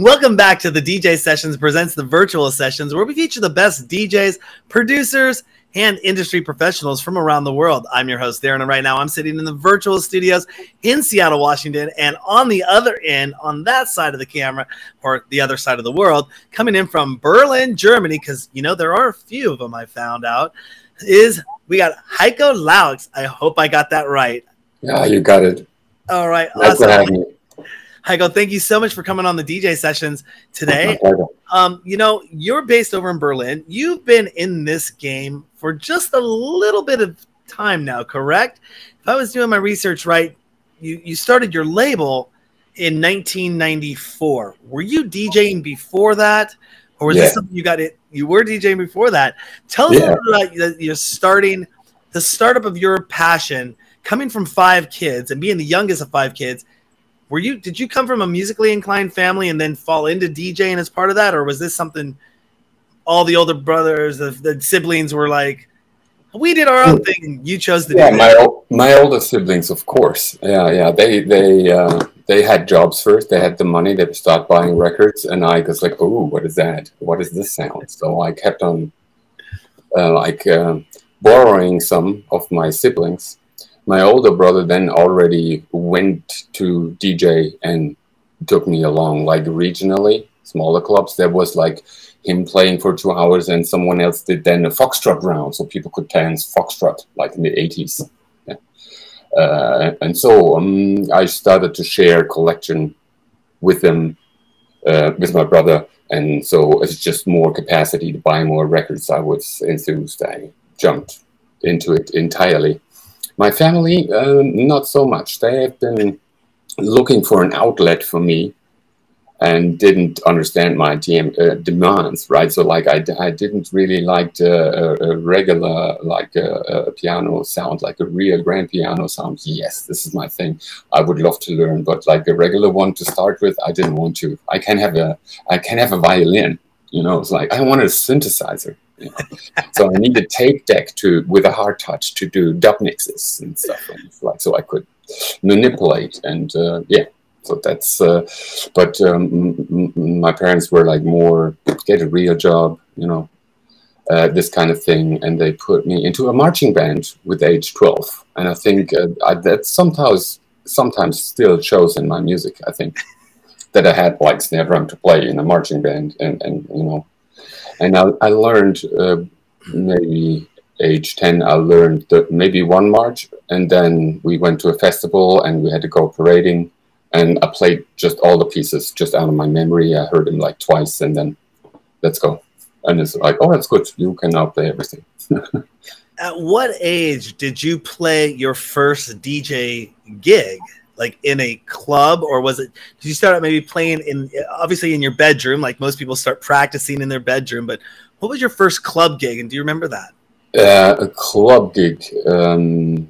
Welcome back to the DJ Sessions presents the virtual sessions where we feature the best DJs, producers, and industry professionals from around the world. I'm your host, Darren, and right now I'm sitting in the virtual studios in Seattle, Washington. And on the other end, on that side of the camera, or the other side of the world, coming in from Berlin, Germany, because you know there are a few of them I found out, is we got Heiko Laux. I hope I got that right. Yeah, you got it. All right. Awesome. Heiko, thank you so much for coming on the DJ sessions today. Um, you know, you're based over in Berlin. You've been in this game for just a little bit of time now, correct? If I was doing my research right, you, you started your label in 1994. Were you DJing before that? Or was yeah. this something you got it? You were DJing before that. Tell us yeah. about your starting, the startup of your passion coming from five kids and being the youngest of five kids were you did you come from a musically inclined family and then fall into DJing as part of that, or was this something all the older brothers, the, the siblings were like, we did our own thing. You chose to yeah, my my older siblings, of course. Yeah, yeah. They they uh, they had jobs first. They had the money. They would start buying records, and I was like, oh, what is that? What is this sound? So I kept on uh, like uh, borrowing some of my siblings my older brother then already went to DJ and took me along, like regionally, smaller clubs. There was like him playing for two hours, and someone else did then a foxtrot round, so people could dance foxtrot like in the 80s. Yeah. Uh, and so um, I started to share collection with them, uh, with my brother. And so it's just more capacity to buy more records. I was enthused. I jumped into it entirely. My family, uh, not so much. They have been looking for an outlet for me and didn't understand my DM, uh, demands, right? So like I, I didn't really like a, a, regular like a, a, piano sound, like a real grand piano sound. Yes, this is my thing. I would love to learn, but like a regular one to start with, I didn't want to. I can have a I can have a violin, you know. It's like I wanted a synthesizer so I needed tape deck to with a hard touch to do dub mixes and stuff, like so I could manipulate and uh, yeah. So that's, uh, but um, my parents were like more get a real job, you know, uh, this kind of thing, and they put me into a marching band with age twelve, and I think uh, I, that sometimes sometimes still shows in my music. I think that I had like snare drum to play in a marching band, and and you know and I, I learned uh, maybe age 10 i learned maybe one march and then we went to a festival and we had to go parading. And i played just all the pieces just out of my memory. I heard them like twice and then let's go. And it's like oh that's good. You can now play everything. At what age did you play your first dj gig like in a club or was it did you start out maybe playing in obviously in your bedroom like most people start practicing in their bedroom but what was your first club gig and do you remember that? Uh, a club gig um,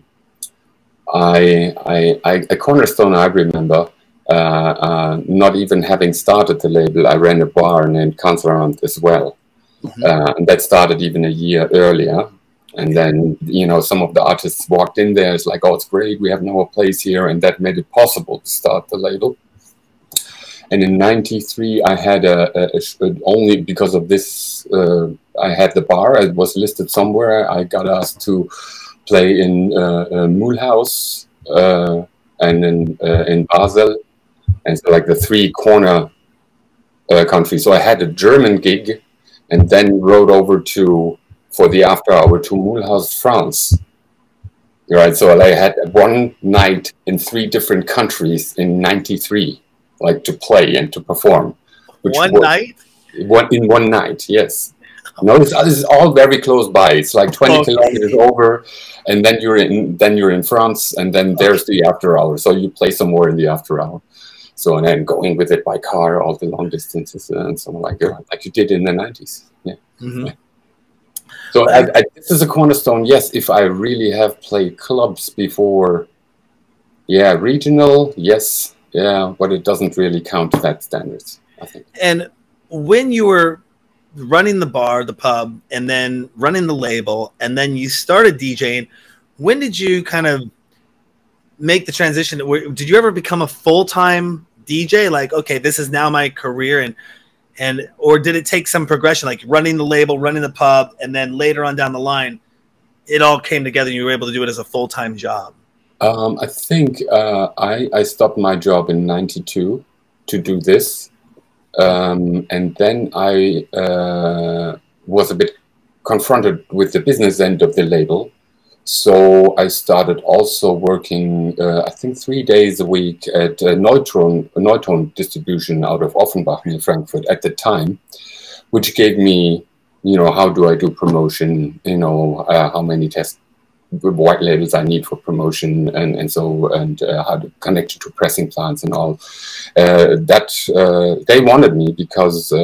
I, I, I a cornerstone i remember uh, uh, not even having started the label i ran a bar named Kanzleramt as well. Mm-hmm. Uh, and that started even a year earlier and then, you know, some of the artists walked in there. It's like, oh, it's great. We have no place here. And that made it possible to start the label. And in 93, I had a, a, a only because of this, uh, I had the bar. It was listed somewhere. I got asked to play in uh, uh Mulhouse uh, and in, uh, in Basel. And so, like the three corner uh, countries. So I had a German gig and then rode over to for the after hour to Mulhouse, France. Right, so I had one night in three different countries in '93, like to play and to perform. one was, night. One in one night, yes. No, this, this, is all very close by. It's like 20 okay. kilometers over, and then you're in then you're in France, and then there's the after hour. So you play some more in the after hour. So and then going with it by car all the long distances and something like like you did in the 90s. Yeah. Mm-hmm. yeah. So I, I, this is a cornerstone. Yes, if I really have played clubs before, yeah, regional, yes, yeah, but it doesn't really count to that standards. I think. And when you were running the bar, the pub, and then running the label, and then you started DJing, when did you kind of make the transition? Did you ever become a full time DJ? Like, okay, this is now my career, and and or did it take some progression, like running the label, running the pub, and then later on down the line, it all came together, and you were able to do it as a full time job? Um, I think uh, I I stopped my job in '92 to do this, um, and then I uh, was a bit confronted with the business end of the label so I started also working, uh, I think, three days a week at uh, Neutron, Neutron distribution out of Offenbach near Frankfurt at the time, which gave me, you know, how do I do promotion, you know, uh, how many test white labels I need for promotion, and, and so, and uh, how to connect to pressing plants and all. Uh, that uh, they wanted me because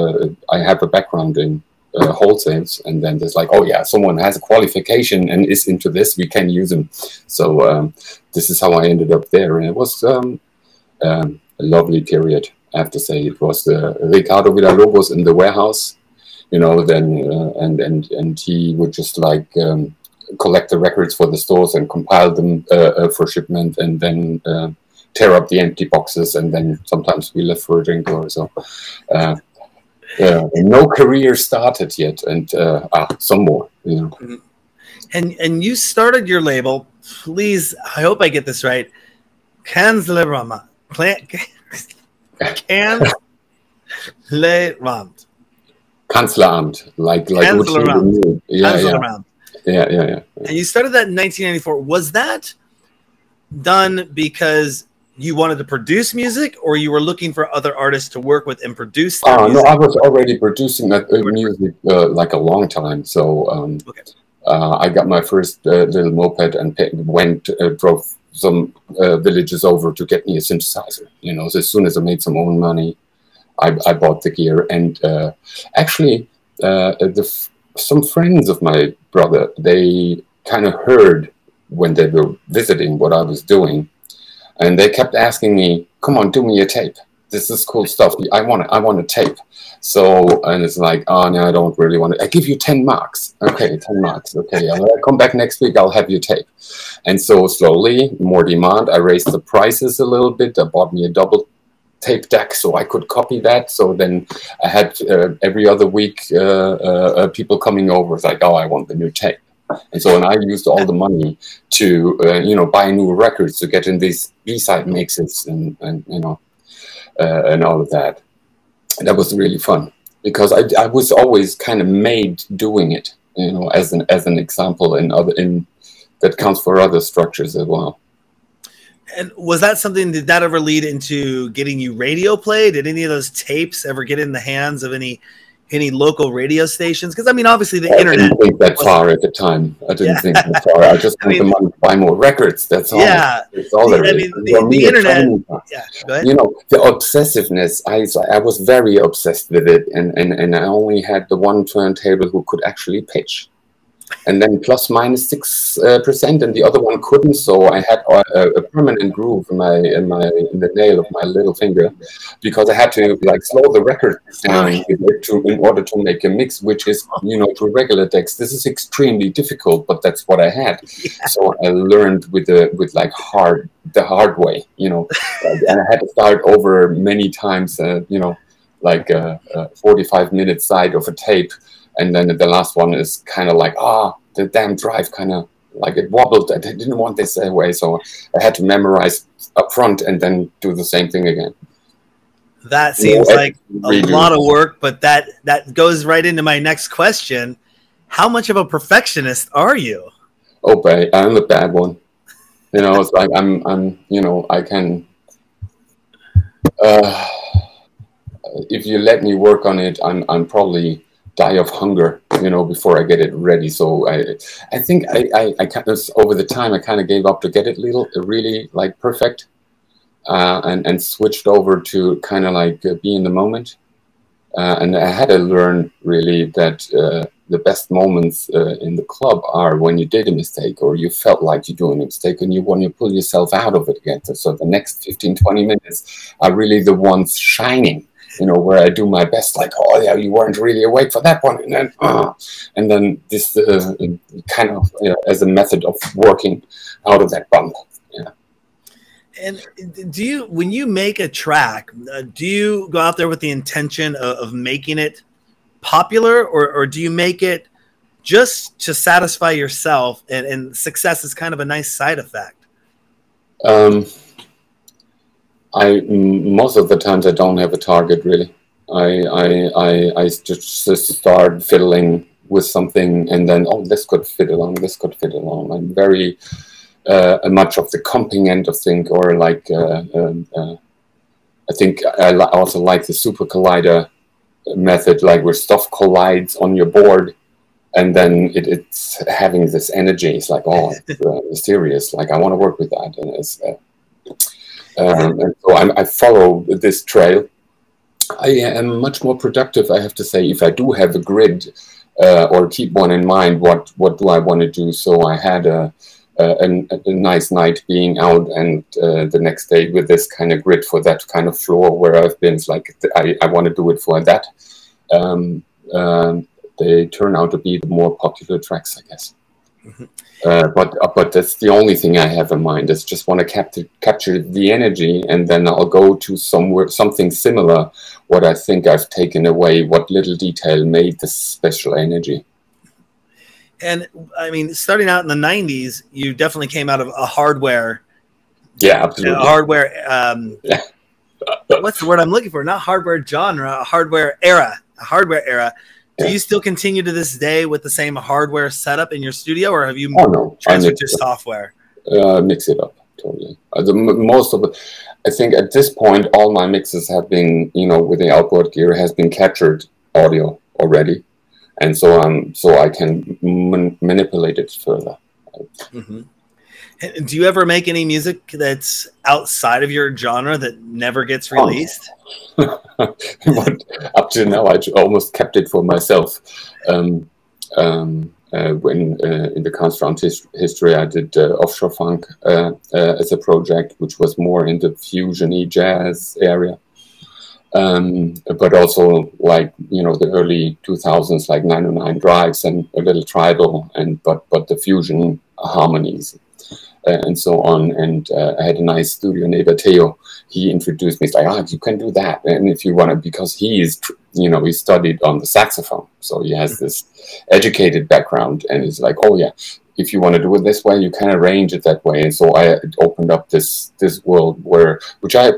I have a background in uh, wholesales, and then there's like, oh yeah, someone has a qualification and is into this, we can use them. So um, this is how I ended up there, and it was um, um, a lovely period. I have to say, it was uh, Ricardo Villalobos in the warehouse, you know, then uh, and and and he would just like um, collect the records for the stores and compile them uh, uh, for shipment, and then uh, tear up the empty boxes, and then sometimes we left for a drink or so. Yeah, no career started yet, and uh, ah, some more. You know. Mm-hmm. And and you started your label. Please, I hope I get this right. Kanzlerama. Plant. Kanzleramt. Kanzleramt, like like Kanzleramt. Yeah, yeah. yeah, yeah, yeah. And you started that in 1994. Was that done because you wanted to produce music or you were looking for other artists to work with and produce uh, no i was already producing that uh, music uh, like a long time. So um, okay. uh, i got my first uh, little moped and went uh, drove some villages over to get me a synthesizer you know. So as soon as i made some own money i, I bought the gear. And actually the, some friends of my brother they kind of heard when they were visiting what i was doing and they kept asking me, "Come on, do me a tape. This is cool stuff. I want it. I want a tape." So and it's like, "Oh no, I don't really want it. I give you ten marks. Okay, ten marks. Okay, I'll come back next week. I'll have your tape." And so slowly, more demand. I raised the prices a little bit. I bought me a double tape deck so I could copy that. So then I had uh, every other week uh, uh, uh people coming over. It's like, oh, I want the new tape. And so, and I used all the money to, uh, you know, buy new records to get in these B-side mixes and, and you know, uh, and all of that. And that was really fun because I, I was always kind of made doing it, you know, as an as an example in other in that counts for other structures as well. And was that something? Did that ever lead into getting you radio play? Did any of those tapes ever get in the hands of any any local radio stations? Because I mean, obviously the I internet. didn't think that far at the time. I didn't yeah. think that far. I just wanted I mean, the money to buy more records. That's all. Yeah, that's all the, I mean, the, the internet. Yeah, you know, the obsessiveness. I I was very obsessed with it, and and and I only had the one turntable who could actually pitch and then plus minus six uh, percent, and the other one couldn't. So I had a, a, permanent groove in my in my in the nail of my little finger, because I had to like slow the record down to, in order to make a mix, which is you know to regular decks. This is extremely difficult, but that's what I had. Yeah. So I learned with the with like hard the hard way, you know, and I had to start over many times. Uh, you know, like a, a forty-five minute side of a tape and then the last one is kind of like ah the damn drive kind of like it wobbled. And i didn't want this away so i had to memorize up front and then do the same thing again. That seems yeah, like a lot of work but that that goes right into my next question. How much of a perfectionist are you? Oh but i'm the bad one. You know it's like i'm i'm you know i can uh if you let me work on it i'm i'm probably die of hunger, you know, before I get it ready. So I, I think I, I, I kind of over the time I kind of gave up to get it little, really like perfect, uh, and and switched over to kind of like uh, be in the moment. Uh, and I had to learn really that uh, the best moments uh, in the club are when you did a mistake or you felt like you're doing a mistake and you want to pull yourself out of it again. So the next 15, 20 minutes are really the ones shining you know, where I do my best, like, oh yeah, you weren't really awake for that one, and then, uh, and then this uh, kind of you know, as a method of working out of that bump. Yeah. And do you, when you make a track, uh, do you go out there with the intention of, of making it popular, or, or do you make it just to satisfy yourself? And, and success is kind of a nice side effect. Um, I most of the times I don't have a target really. I I I, I just, just start fiddling with something and then oh this could fit along, this could fit along. I'm very uh, much of the comping end of thing, or like uh, um, uh, I think I li also like the super collider method, like where stuff collides on your board, and then it, it's having this energy. It's like oh, it's, uh, mysterious. Like I want to work with that, and it's. Um, and so I'm, I follow this trail. I am much more productive, I have to say, if I do have a grid uh, or keep one in mind. What what do I want to do? So I had a uh, a, a, nice night being out and uh, the next day with this kind of grid for that kind of floor where I've been it's like I, I want to do it for that um, uh, they turn out to be the more popular tracks I guess mm-hmm. Uh, but uh, but that's the only thing I have in mind is just want to capture capture the energy and then I'll go to somewhere something similar what I think I've taken away what little detail made this special energy and I mean, starting out in the '90s, you definitely came out of a hardware. Yeah, absolutely. hardware. Um, yeah. what's the word I'm looking for? Not hardware genre, a hardware era. A hardware era. Do yeah. you still continue to this day with the same hardware setup in your studio, or have you oh, no. transferred to software? Uh, mix it up totally. Uh, the, most of it, I think, at this point, all my mixes have been, you know, with the outboard gear has been captured audio already and so um so I can man- manipulate it further. Mm-hmm. Do you ever make any music that's outside of your genre that never gets oh. released? Oh. but up to now, I almost kept it for myself. Um, um, uh, when uh, in the Construct his- history, I did uh, offshore funk uh, uh, as a project, which was more in the fusiony jazz area um, but also like you know the early 2000s like 909 drives and a little tribal and but but the fusion harmonies and so on. And uh, I had a nice studio neighbor Theo. He introduced me he's like ah you can do that. And if you want to because he is you know he studied on the saxophone. So he has this educated background and he's like oh yeah if you want to do it this way you can arrange it that way. And so I opened up this this world where which I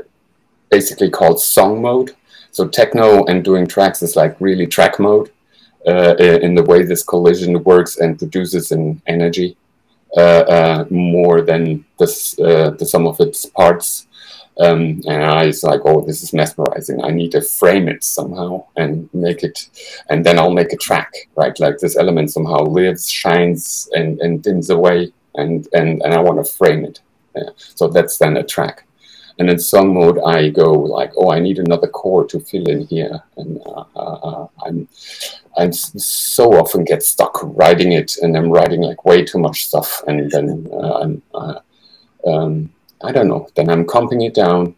basically called song mode. So techno and doing tracks is like really track mode uh, in the way this collision works and produces an energy. uh, uh, more than uh, the sum of its parts. Um, and I was like, oh, this is mesmerizing. I need to frame it somehow and make it, and then I'll make a track, right? Like this element somehow lives, shines, and, and dims away, and, and, and I want to frame it. Yeah. So that's then a track. And in song mode, I go like, oh, I need another chord to fill in here, and uh, uh, uh I'm I so often get stuck writing it, and I'm writing like way too much stuff, and then uh, I'm uh, um, I don't know. Then I'm comping it down,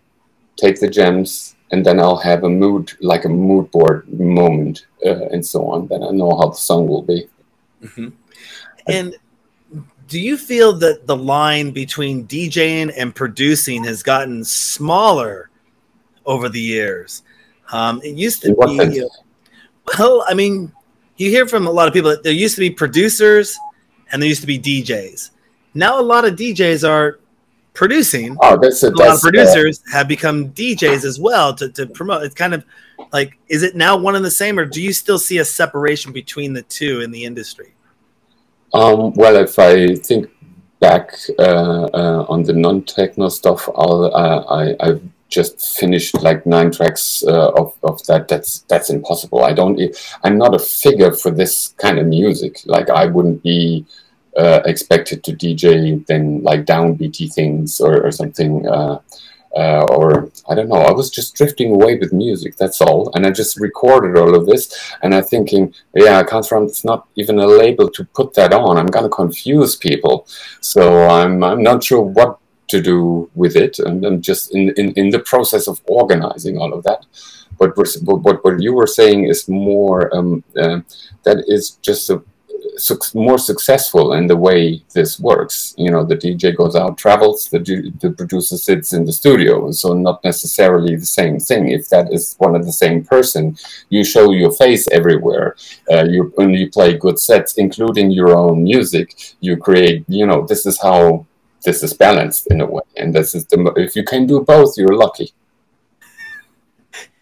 take the gems, and then I'll have a mood like a mood board moment, uh, and so on. Then I know how the song will be. Mm-hmm. And do you feel that the line between DJing and producing has gotten smaller over the years? Um, it used to be, well, I mean, you hear from a lot of people that there used to be producers and there used to be DJs. Now a lot of DJs are producing. Oh, that's a, a lot of producers uh, have become DJs as well to, to promote. It's kind of like, is it now one and the same, or do you still see a separation between the two in the industry? Um, well, if I think back uh, uh, on the non-techno stuff, uh, I, I've just finished like nine tracks uh, of, of that. That's that's impossible. I don't. I'm not a figure for this kind of music. Like I wouldn't be uh, expected to DJ then like downbeaty things or, or something. Uh, or I don't know. I was just drifting away with music. That's all, and I just recorded all of this. And I'm thinking, yeah, I come from. It's not even a label to put that on. I'm gonna confuse people, so I'm I'm not sure what to do with it, and I'm just in in, in the process of organizing all of that. But what, what, what you were saying is more um, uh, that is just a su- more successful in the way this works. You know, the DJ goes out, travels, the, the producer sits in the studio, and so not necessarily the same thing. If that is one of the same person, you show your face everywhere. Uh, you you play good sets, including your own music, you create. You know, this is how this is balanced in a way, and this is the if you can do both, you're lucky.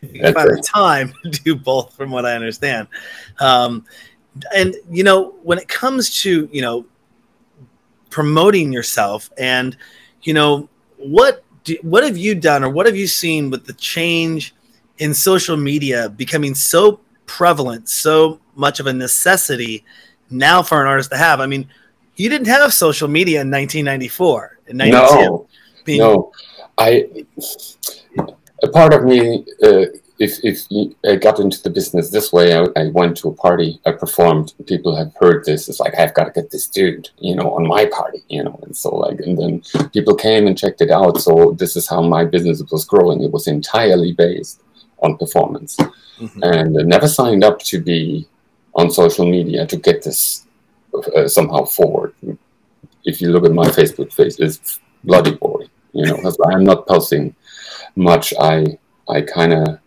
you find the time to do both, from what I understand. Um, and you know, when it comes to you know promoting yourself, and you know what do, what have you done, or what have you seen with the change in social media becoming so prevalent, so much of a necessity now for an artist to have? I mean, you didn't have social media in 1994 in 92. No, no, I. A part of me uh, if if I got into the business this way, I, I, went to a party, I performed. People have heard this. It's like I've got to get this dude, you know, on my party, you know. And so like, and then people came and checked it out. So this is how my business was growing. It was entirely based on performance, mm-hmm. and I never signed up to be on social media to get this uh, somehow forward. If you look at my Facebook page, it's bloody boring, you know. I'm not posting much. I I kind of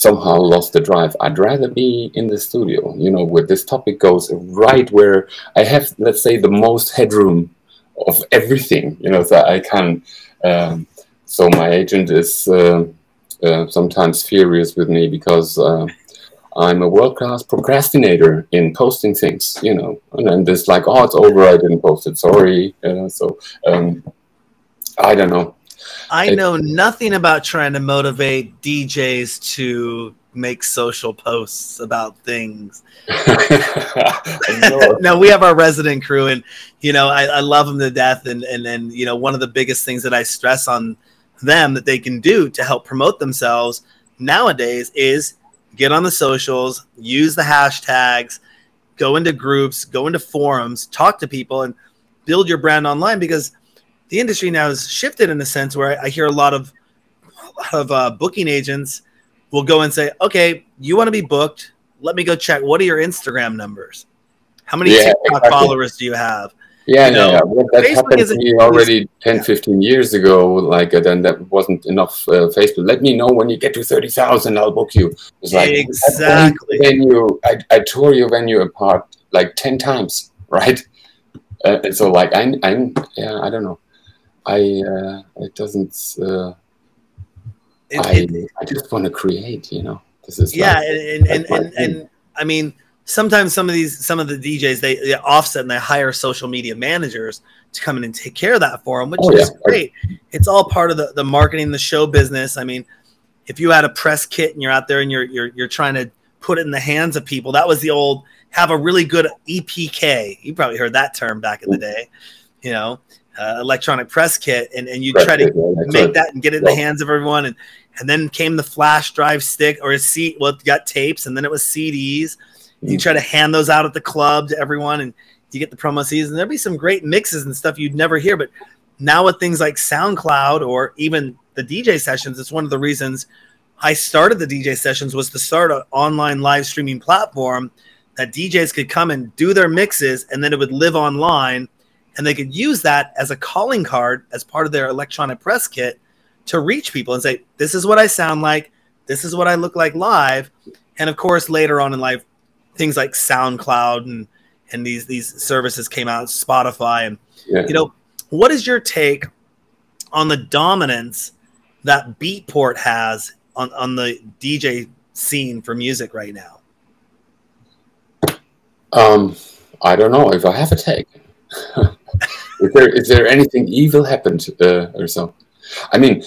somehow lost the drive. I'd rather be in the studio, you know, where this topic goes right where I have, let's say, the most headroom of everything, you know, that I can. Um, so my agent is uh, uh, sometimes furious with me because uh, I'm a world class procrastinator in posting things, you know, and then there's like, oh, it's over, I didn't post it, sorry. So um, I don't know. I know nothing about trying to motivate DJs to make social posts about things. no, we have our resident crew, and you know, I, I love them to death. And and and you know, one of the biggest things that I stress on them that they can do to help promote themselves nowadays is get on the socials, use the hashtags, go into groups, go into forums, talk to people, and build your brand online because the industry now has shifted in a sense where I, I hear a lot of a lot of uh, booking agents will go and say, "Okay, you want to be booked? Let me go check. What are your Instagram numbers? How many yeah, TikTok exactly. followers do you have?" Yeah, you know, yeah, yeah. that Facebook happened to me already 10, yeah. 15 years ago. Like, uh, then that wasn't enough. Uh, Facebook, let me know when you get to 30,000, I'll book you. It's like, exactly. Venue, I, I tore your venue apart like 10 times, right? Uh, so, like, I, I, yeah, I don't know. I uh, it doesn't. Uh, it, I it, I just want to create. You know, this is yeah, like, and, and, and, and, I mean, sometimes some of these some of the DJs they, they offset and they hire social media managers to come in and take care of that for them, which oh, is yeah. great. It's all part of the the marketing, the show business. I mean, if you had a press kit and you're out there and you're you're you're trying to put it in the hands of people, that was the old have a really good EPK. You probably heard that term back in the day. You know, uh, electronic press kit, and, and you press try to kit, make that and get it in the hands of everyone. And and then came the flash drive stick or a seat. Well, it got tapes, and then it was CDs. Mm. You try to hand those out at the club to everyone, and you get the promo CDs. And there'd be some great mixes and stuff you'd never hear. But now with things like SoundCloud or even the DJ sessions, it's one of the reasons I started the DJ sessions was to start an online live streaming platform that DJs could come and do their mixes, and then it would live online and they could use that as a calling card as part of their electronic press kit to reach people and say, "This is what I sound like. This is what I look like live." And of course, later on in life, things like SoundCloud and and these these services came out, Spotify, and yeah. you know, what is your take on the dominance that Beatport has on on the DJ scene for music right now? Um, I don't know if I have a take. is there is there anything evil happened uh, or so? I mean,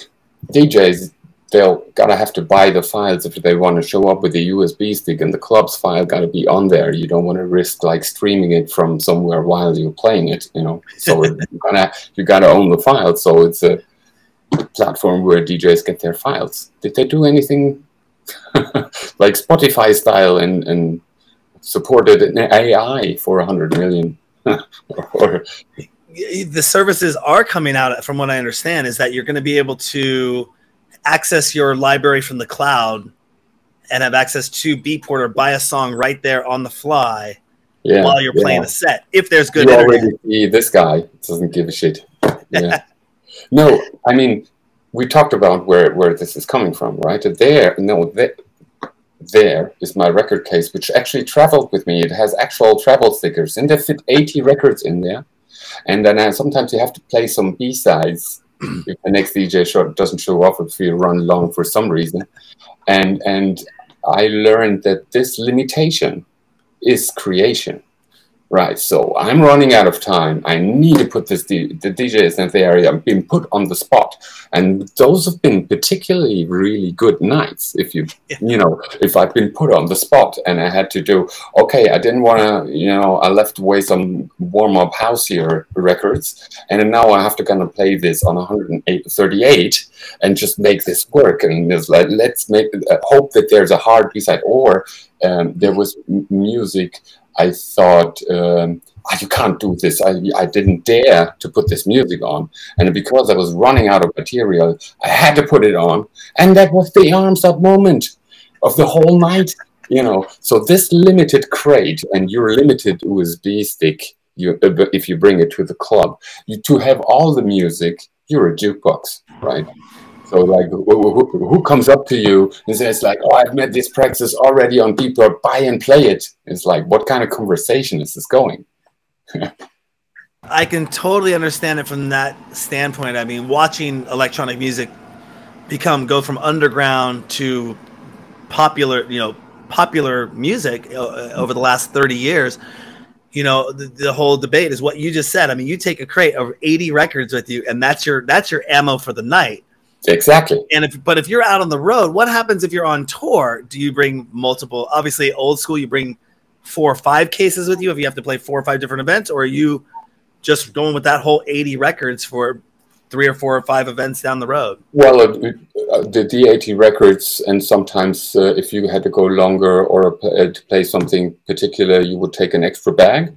DJs they'll gotta have to buy the files if they want to show up with a USB stick, and the club's file gotta be on there. You don't want to risk like streaming it from somewhere while you're playing it, you know. So you gotta you gotta own the file. So it's a platform where DJs get their files. Did they do anything like Spotify style and and supported an AI for a hundred million? Or the services are coming out from what i understand is that you're going to be able to access your library from the cloud and have access to beatport or buy a song right there on the fly yeah, while you're playing a set. If there's good, you internet. already see this guy doesn't give a shit. Yeah. no, I mean we talked about where where this is coming from, right? There, no, there, there is my record case, which actually traveled with me. It has actual travel stickers, and they fit 80 records in there. And then uh, sometimes you have to play some B sides if the next DJ show doesn't show up if you run long for some reason. And and I learned that this limitation is creation. Right, so I'm running out of time. I need to put this the DJs in the area. I'm being put on the spot, and those have been particularly really good nights. If you, you know, if I've been put on the spot and I had to do, okay, I didn't want to, you know, I left away some warm up houseier records, and now I have to kind of play this on 138 and just make this work. And it's like, let's make uh, hope that there's a hard B side, or um, there was music I thought, um, oh, you can't do this. I, I didn't dare to put this music on. And because I was running out of material, I had to put it on. And that was the arms up moment of the whole night. You know, so this limited crate and your limited USB stick, you, if you bring it to the club, you, to have all the music, you're a jukebox, right? So like, who, who, who, comes up to you and says like, "Oh, I've met this practice already on Beatport. Buy and play it." It's like, what kind of conversation is this going? I can totally understand it from that standpoint. I mean, watching electronic music become go from underground to popular, you know, popular music uh, over the last 30 years, you know, the, the, whole debate is what you just said. I mean, you take a crate of 80 records with you and that's your that's your ammo for the night. Exactly. And if but if you're out on the road, what happens if you're on tour? Do you bring multiple? Obviously, old school, you bring four or five cases with you if you have to play four or five different events, or are you just going with that whole 80 records for three or four or five events down the road? Well, uh, uh the D80 records, and sometimes uh, if you had to go longer or uh, to play something particular, you would take an extra bag.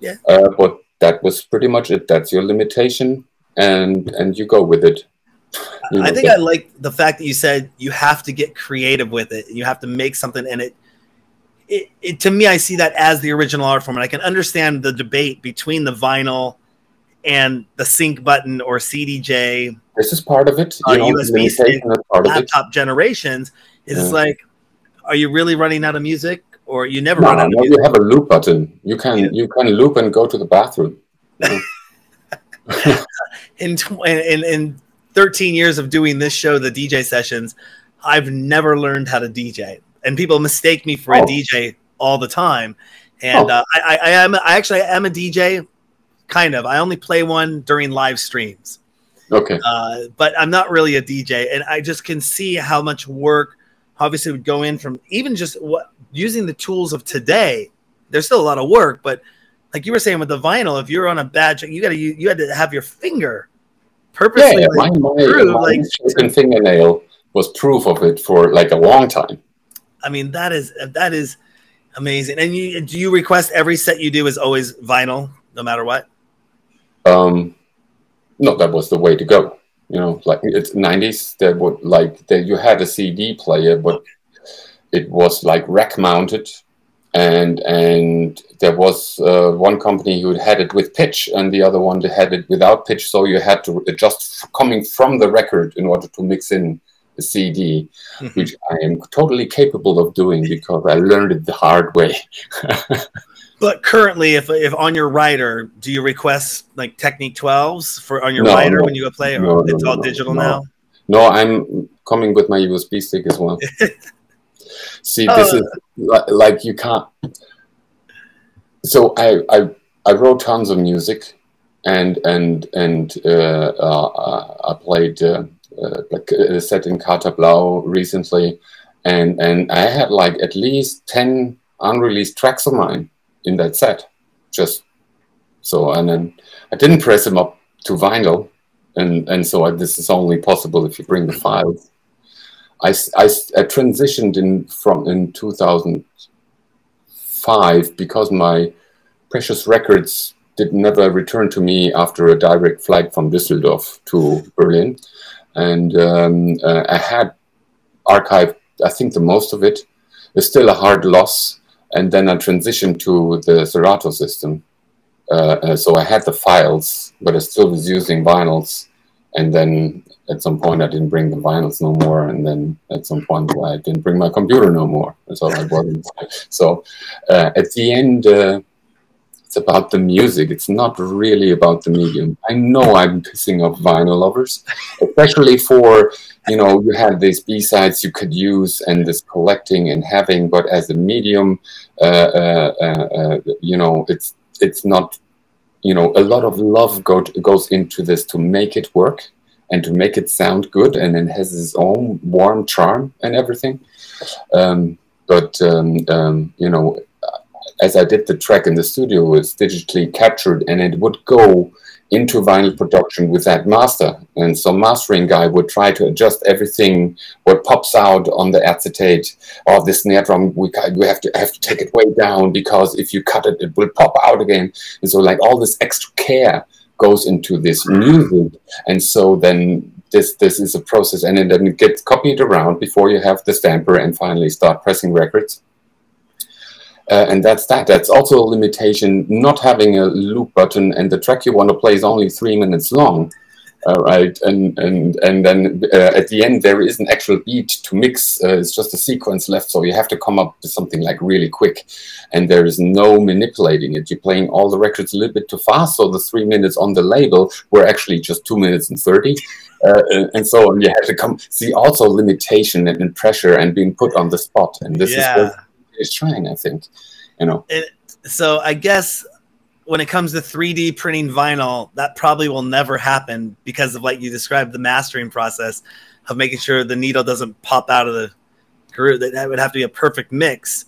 Yeah. Uh, but that was pretty much it. That's your limitation, and and you go with it. You know, I think but, I like the fact that you said you have to get creative with it. You have to make something, and it, it, it to me, I see that as the original art form, and I can understand the debate between the vinyl and the sync button or CDJ. This is part of it. You uh, know, USB stick, laptop generations. Is yeah. like, are you really running out of music, or you never no, run out no, of music? You have a loop button. You can yeah. you can loop and go to the bathroom. in, in in 13 years of doing this show, the DJ sessions, I've never learned how to DJ, and people mistake me for oh. a DJ all the time. And oh. uh, I, I, am I actually am a DJ, kind of. I only play one during live streams. Okay. Uh, but I'm not really a DJ, and I just can see how much work obviously would go in from even just what using the tools of today. There's still a lot of work, but like you were saying with the vinyl, if you're on a badge, you got to you, you had to have your finger purposely yeah, like, my, my, my like fingernail was proof of it for like a long time. I mean, that is that is amazing. And you do you request every set you do is always vinyl, no matter what? Um, no, that was the way to go. You know, like it's nineties. That would like that you had a CD player, but it was like rack mounted and and there was uh, one company who had it with pitch and the other one had it without pitch. So you had to adjust coming from the record in order to mix in the cd mm-hmm. which i am totally capable of doing because i learned it the hard way. But currently if, if on your writer do you request like Technics 12s for on your no, writer no, when you go play or no, it's all digital now? No i'm coming with my usb stick as well. See, this uh, is like you can't. So I, I I wrote tons of music, and and and uh, uh, I played uh, uh, like a set in Kater Blau recently, and and I had like at least ten unreleased tracks of mine in that set, just so and then I didn't press them up to vinyl, and and so I, this is only possible if you bring the files. I, I, I transitioned in from in 2005 because my precious records did never return to me after a direct flight from Düsseldorf to Berlin, and um, uh, I had archived I think the most of it. It's still a hard loss, and then I transitioned to the Serato system. Uh, uh, so I had the files, but I still was using vinyls. And then at some point, I didn't bring the vinyls no more. And then at some point, I didn't bring my computer no more. So I wasn't. so uh, at the end, uh, it's about the music. It's not really about the medium. I know I'm pissing off vinyl lovers, especially for you know you have these B sides you could use and this collecting and having, but as a medium, uh, uh, uh, uh, you know it's it's not. You know, a lot of love go to, goes into this to make it work and to make it sound good, and it has its own warm charm and everything. Um, but um, um, you know, as I did the track in the studio, it was digitally captured and it would go into vinyl production with that master. And so mastering guy would try to adjust everything what pops out on the acetate or the snare drum. We, we have to have to take it way down because if you cut it, it will pop out again. And so like all this extra care goes into this music. And so then this this is a process and it, then it gets copied around before you have the stamper and finally start pressing records. Uh, and that's that. That's also a limitation, not having a loop button, and the track you want to play is only three minutes long, uh, right? And and and then uh, at the end there is an actual beat to mix. Uh, it's just a sequence left, so you have to come up with something like really quick, and there is no manipulating it. You're playing all the records a little bit too fast, so the three minutes on the label were actually just two minutes and thirty. Uh, and so on. You have to come see also limitation and, and, pressure and being put on the spot. And this yeah. is is trying. I think, you know. It, so I guess when it comes to 3D printing vinyl, that probably will never happen because of like you described the mastering process of making sure the needle doesn't pop out of the groove. That would have to be a perfect mix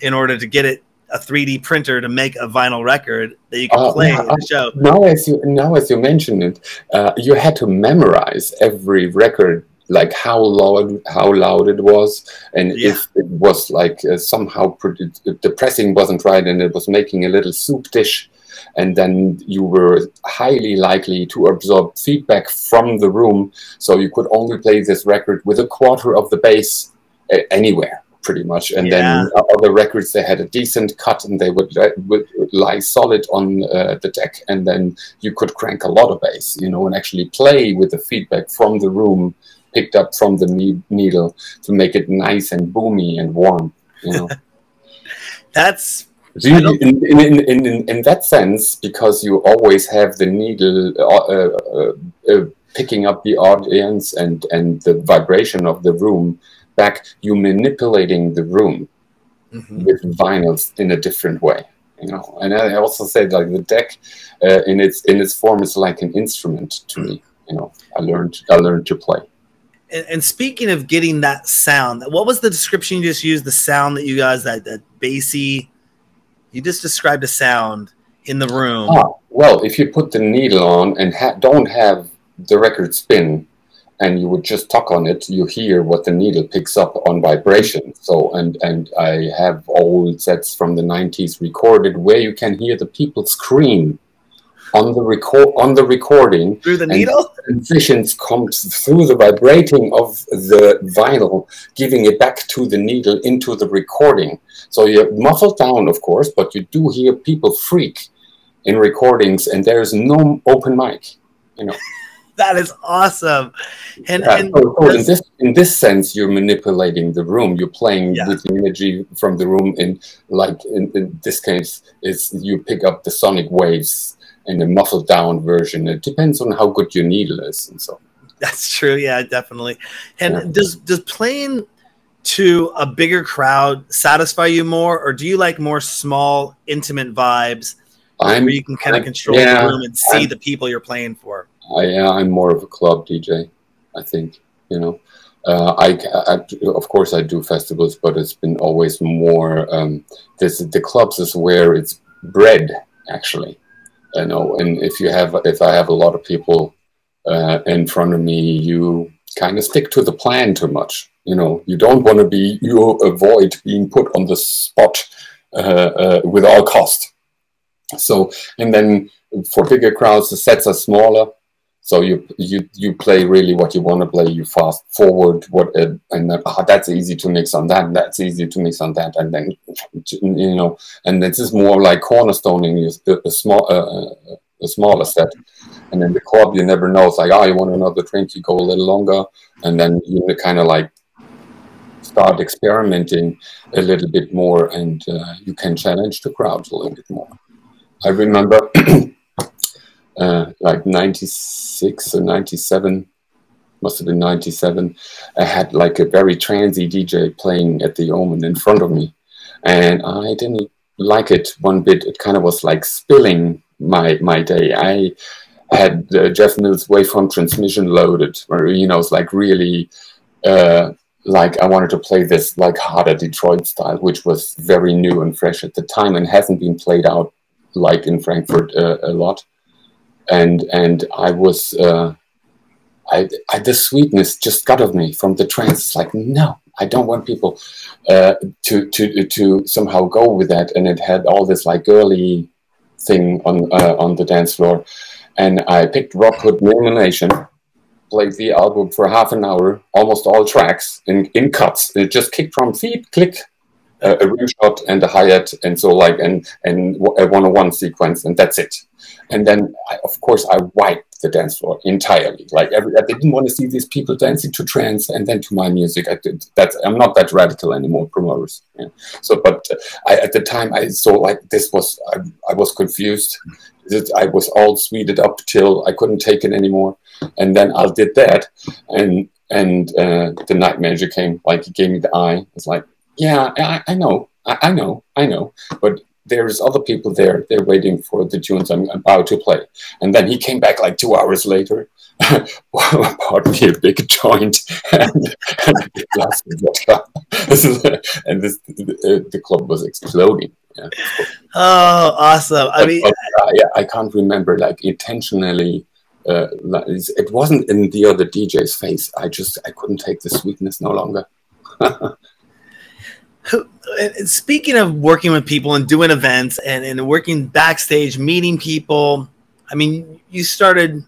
in order to get it a 3D printer to make a vinyl record that you can uh, play now, in the show. Now, as you now as you mentioned it, uh, you had to memorize every record like how loud how loud it was and yeah. if it was like uh, somehow the pressing wasn't right and it was making a little soup dish and then you were highly likely to absorb feedback from the room so you could only play this record with a quarter of the bass uh, anywhere pretty much and yeah. then other records they had a decent cut and they would, would lie solid on uh, the deck and then you could crank a lot of bass you know and actually play with the feedback from the room picked up from the needle to make it nice and boomy and warm. You know, that's in, in, in, in, in that sense because you always have the needle uh, uh, uh, picking up the audience and and the vibration of the room back. You manipulating the room mm-hmm. with vinyls in a different way. You know, and I also said like the deck uh, in its in its form is like an instrument to me. You know, I learned I learned to play and, and, speaking of getting that sound, what was the description you just used? The sound that you guys that that bassy. You just described a sound in the room. Oh, well, if you put the needle on and ha- don't have the record spin, and you would just tuck on it, you hear what the needle picks up on vibration. So, and and I have old sets from the '90s recorded where you can hear the people scream on the record on the recording through the needle? transitions comes through the vibrating of the vinyl giving it back to the needle into the recording. So you're muffled down of course but you do hear people freak in recordings and there's no open mic you know. That is awesome. And, yeah, and so, so in this in this sense you're manipulating the room. You're playing yeah. with the energy from the room in like in, in this case is you pick up the sonic waves in a muffled down version. It depends on how good your needle is and so. That's true. Yeah, definitely. And yeah. does does playing to a bigger crowd satisfy you more, or do you like more small, intimate vibes I'm, where you can kind of control yeah, the room and see I'm, the people you're playing for? I, yeah, I'm more of a club DJ. I think you know. Uh, I, I, of course I do festivals, but it's been always more. Um, this the clubs is where it's bred actually you know and if you have if i have a lot of people uh, in front of me you kind of stick to the plan too much you know? You don't want to be you avoid being put on the spot uh, uh, with all cost. So and then for bigger crowds the sets are smaller So you you you play really what you want to play. You fast forward what uh, and then, oh, that's easy to mix on that. That's easy to mix on that, and then you know. And this is more like cornerstoning a, a small uh, a smaller set. And in the club, you never know. It's like, oh, you want another drink? You go a little longer, and then you kind of like start experimenting a little bit more, and uh, you can challenge the crowd a little bit more. I remember uh, like 96 or 97 must have been 97 i had like a very transy dj playing at the omen in front of me. And i didn't like it one bit. It kind of was like spilling my my day. I had uh, jeff mills waveform transmission loaded or you know it's like really uh, like i wanted to play this like harder detroit style which was very new and fresh at the time and hasn't been played out like in frankfurt uh, a lot and and I was uh, I, I the sweetness just got of me from the trance. It's like no, I don't want people uh, to to to somehow go with that. And it had all this like girly thing on uh, on the dance floor, and I picked Robert Hood Minimal Nation, played the album for half an hour, almost all tracks in in cuts. It just kicked from feet, click, a rim shot and a hi hat, and so like and and a one on one sequence, and that's it and then, I, of course, I wiped the dance floor entirely. Like every, I didn't want to see these people dancing to trance and then to my music. I did that. I'm not that radical anymore, promoters. Yeah. So, but I, at the time, I saw like this was. I, I was confused. I was all sweeted up till I couldn't take it anymore, and then I did that, and and uh, the night manager came. Like he gave me the eye. It's like, yeah, I, I know, I, I know, I know, but there's other people there. They're waiting for the tunes I'm about to play. And then he came back like two hours later, bought me a big joint and, and a big glass of vodka. and this, the, the, club was exploding. Yeah. Oh, awesome! I mean, but, uh, yeah, I can't remember like intentionally. Uh, it wasn't in the other DJ's face. I just I couldn't take the sweetness no longer. speaking of working with people and doing events and, and working backstage, meeting people, I mean, you started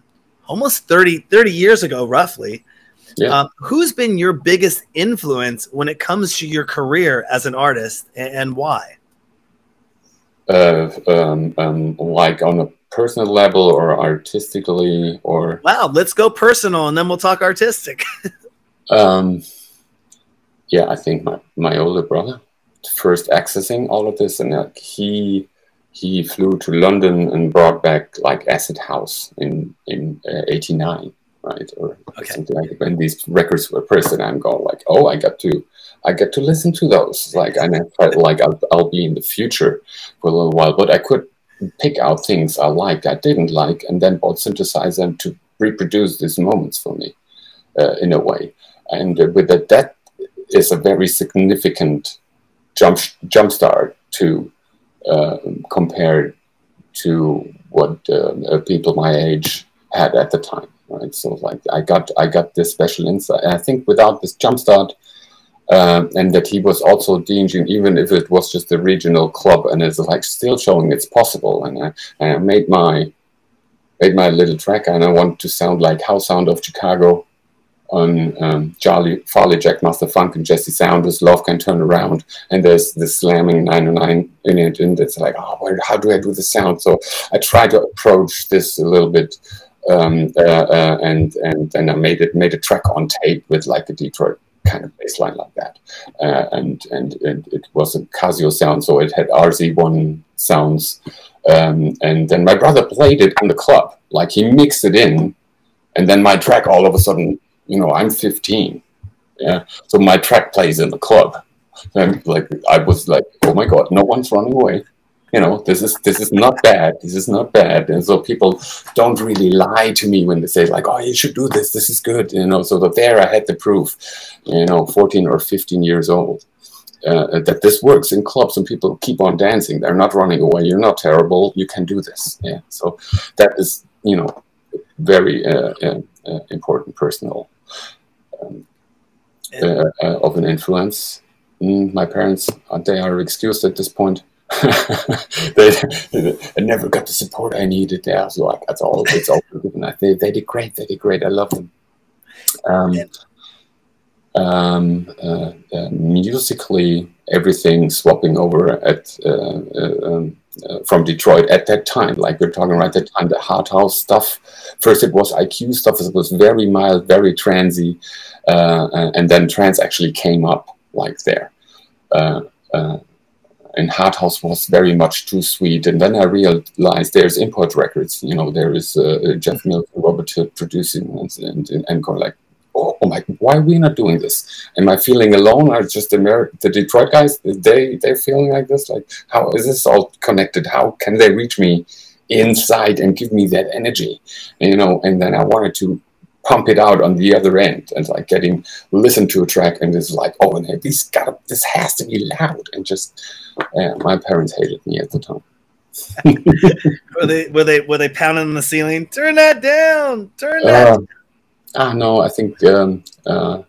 almost 30, 30 years ago, roughly. Yeah. Um, who's been your biggest influence when it comes to your career as an artist and, and why? Uh, um, um, like on a personal level or artistically or wow let's go personal and then we'll talk artistic um yeah i think my my older brother first accessing all of this, and like he he flew to London and brought back like Acid House in in '89, uh, right, or okay. something like that. when these records were pressed, and I'm going like, oh, I got to I get to listen to those. Like I felt like I'll, I'll be in the future for a little while, but I could pick out things I liked, I didn't like, and then both synthesize them to reproduce these moments for me uh, in a way. And uh, with that, that is a very significant jump jumpstart to uh, compare to what uh, people my age had at the time. Right, so like I got I got this special insight. And I think without this jumpstart, uh, and that he was also DJing, even if it was just a regional club, and it's like still showing it's possible. And I, and I made my made my little track, and I wanted to sound like House Sound of Chicago on um, Charlie Farley, Jackmaster Funk, and Jesse Saunders. Love can turn around, and there's the slamming 909 in it, and it's like, oh, where, how do I do the sound? So I try to approach this a little bit, um, uh, uh, and and then I made it made a track on tape with like a Detroit kind of bass line like that, uh, and, and and it was a Casio sound, so it had RZ1 sounds, um, and then my brother played it in the club, like he mixed it in. And then my track all of a sudden you know, I'm 15. Yeah. So my track plays in the club. And like I was like, oh my god, no one's running away. You know, this is this is not bad. This is not bad. And so people don't really lie to me when they say like, oh, you should do this. This is good. You know. So that there, I had the proof. You know, 14 or 15 years old. Uh, that this works in clubs and people keep on dancing. They're not running away. You're not terrible. You can do this. Yeah. So that is, you know, very uh, uh, uh important personal um, uh, uh, of an influence. Mm, my parents, uh, they are excused at this point. they, I never got the support I needed. Yeah, so like that's all. It's all given. They, they did great. They did great. I love them. Um, um, uh, uh, musically, everything swapping over at uh, uh um, uh, from Detroit at that time. Like we're talking right at that time, the hard house stuff. First, it was IQ stuff. It was very mild, very transy, uh, and then trance actually came up like there. and hard house was very much too sweet. And then I realized there's import records. You know, there is Jeff Mills, Robert producing, and, and, and going like oh, my, why are we not doing this? Am I feeling alone? Are just the, Amer- the Detroit guys, they, they're feeling like this? Like, how is this all connected? How can they reach me inside and give me that energy? You know, and then I wanted to pump it out on the other end and like getting listen to a track and it's like, oh, and this got this has to be loud. And just, yeah, my parents hated me at the time. were they were they were they pounding on the ceiling? Turn that down! Turn that. Uh, Ah, no, I think um, uh,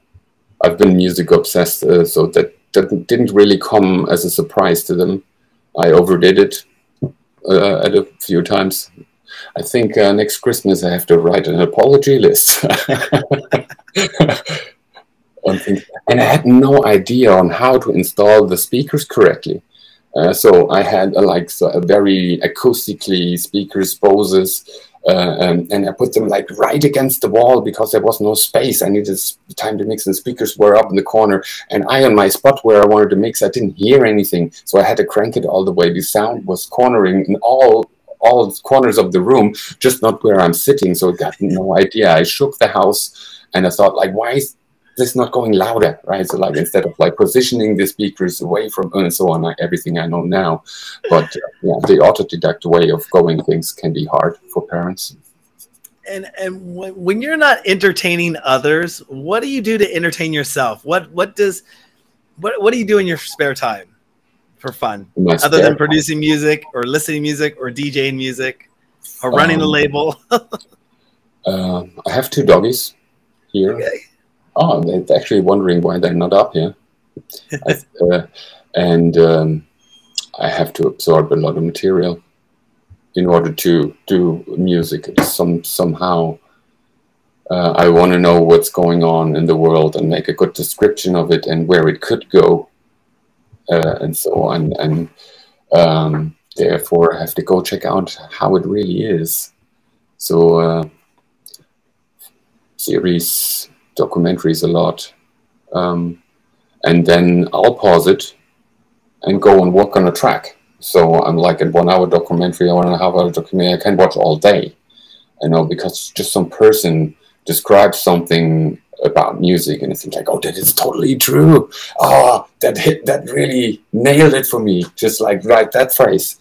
I've been music obsessed, uh, so that, that didn't really come as a surprise to them. I overdid it uh, at a few times. I think uh, next Christmas I have to write an apology list. and I had no idea on how to install the speakers correctly. Uh, so I had uh, like so a very acoustically speakers, Boses, uh, um, and I put them like right against the wall because there was no space. I needed time to mix, and speakers were up in the corner. And I, on my spot where I wanted to mix, I didn't hear anything, so I had to crank it all the way. The sound was cornering in all all corners of the room, just not where I'm sitting. So I got no idea. I shook the house, and I thought, like, why is this not going louder, right? So like instead of like positioning the speakers away from and so on, like everything I know now, but uh, yeah, the autodidact way of going things can be hard for parents. And and when you're not entertaining others, what do you do to entertain yourself? What what does what what do you do in your spare time for fun, other than producing music or listening music or DJing music or running um, a label? uh, I have two doggies here. Okay oh, they're actually wondering why they're not up here. I, uh, and um, I have to absorb a lot of material in order to do music. Some somehow uh, I want to know what's going on in the world and make a good description of it and where it could go, uh, and so on. And um, therefore, I have to go check out how it really is. So, uh, series documentaries a lot. Um, and then I'll pause it and go and work on a track. So I'm like a one hour documentary, one and a half hour documentary, I can watch all day. You know, because just some person describes something about music and it's like, oh, that is totally true. Oh, that hit, that really nailed it for me. Just like write that phrase.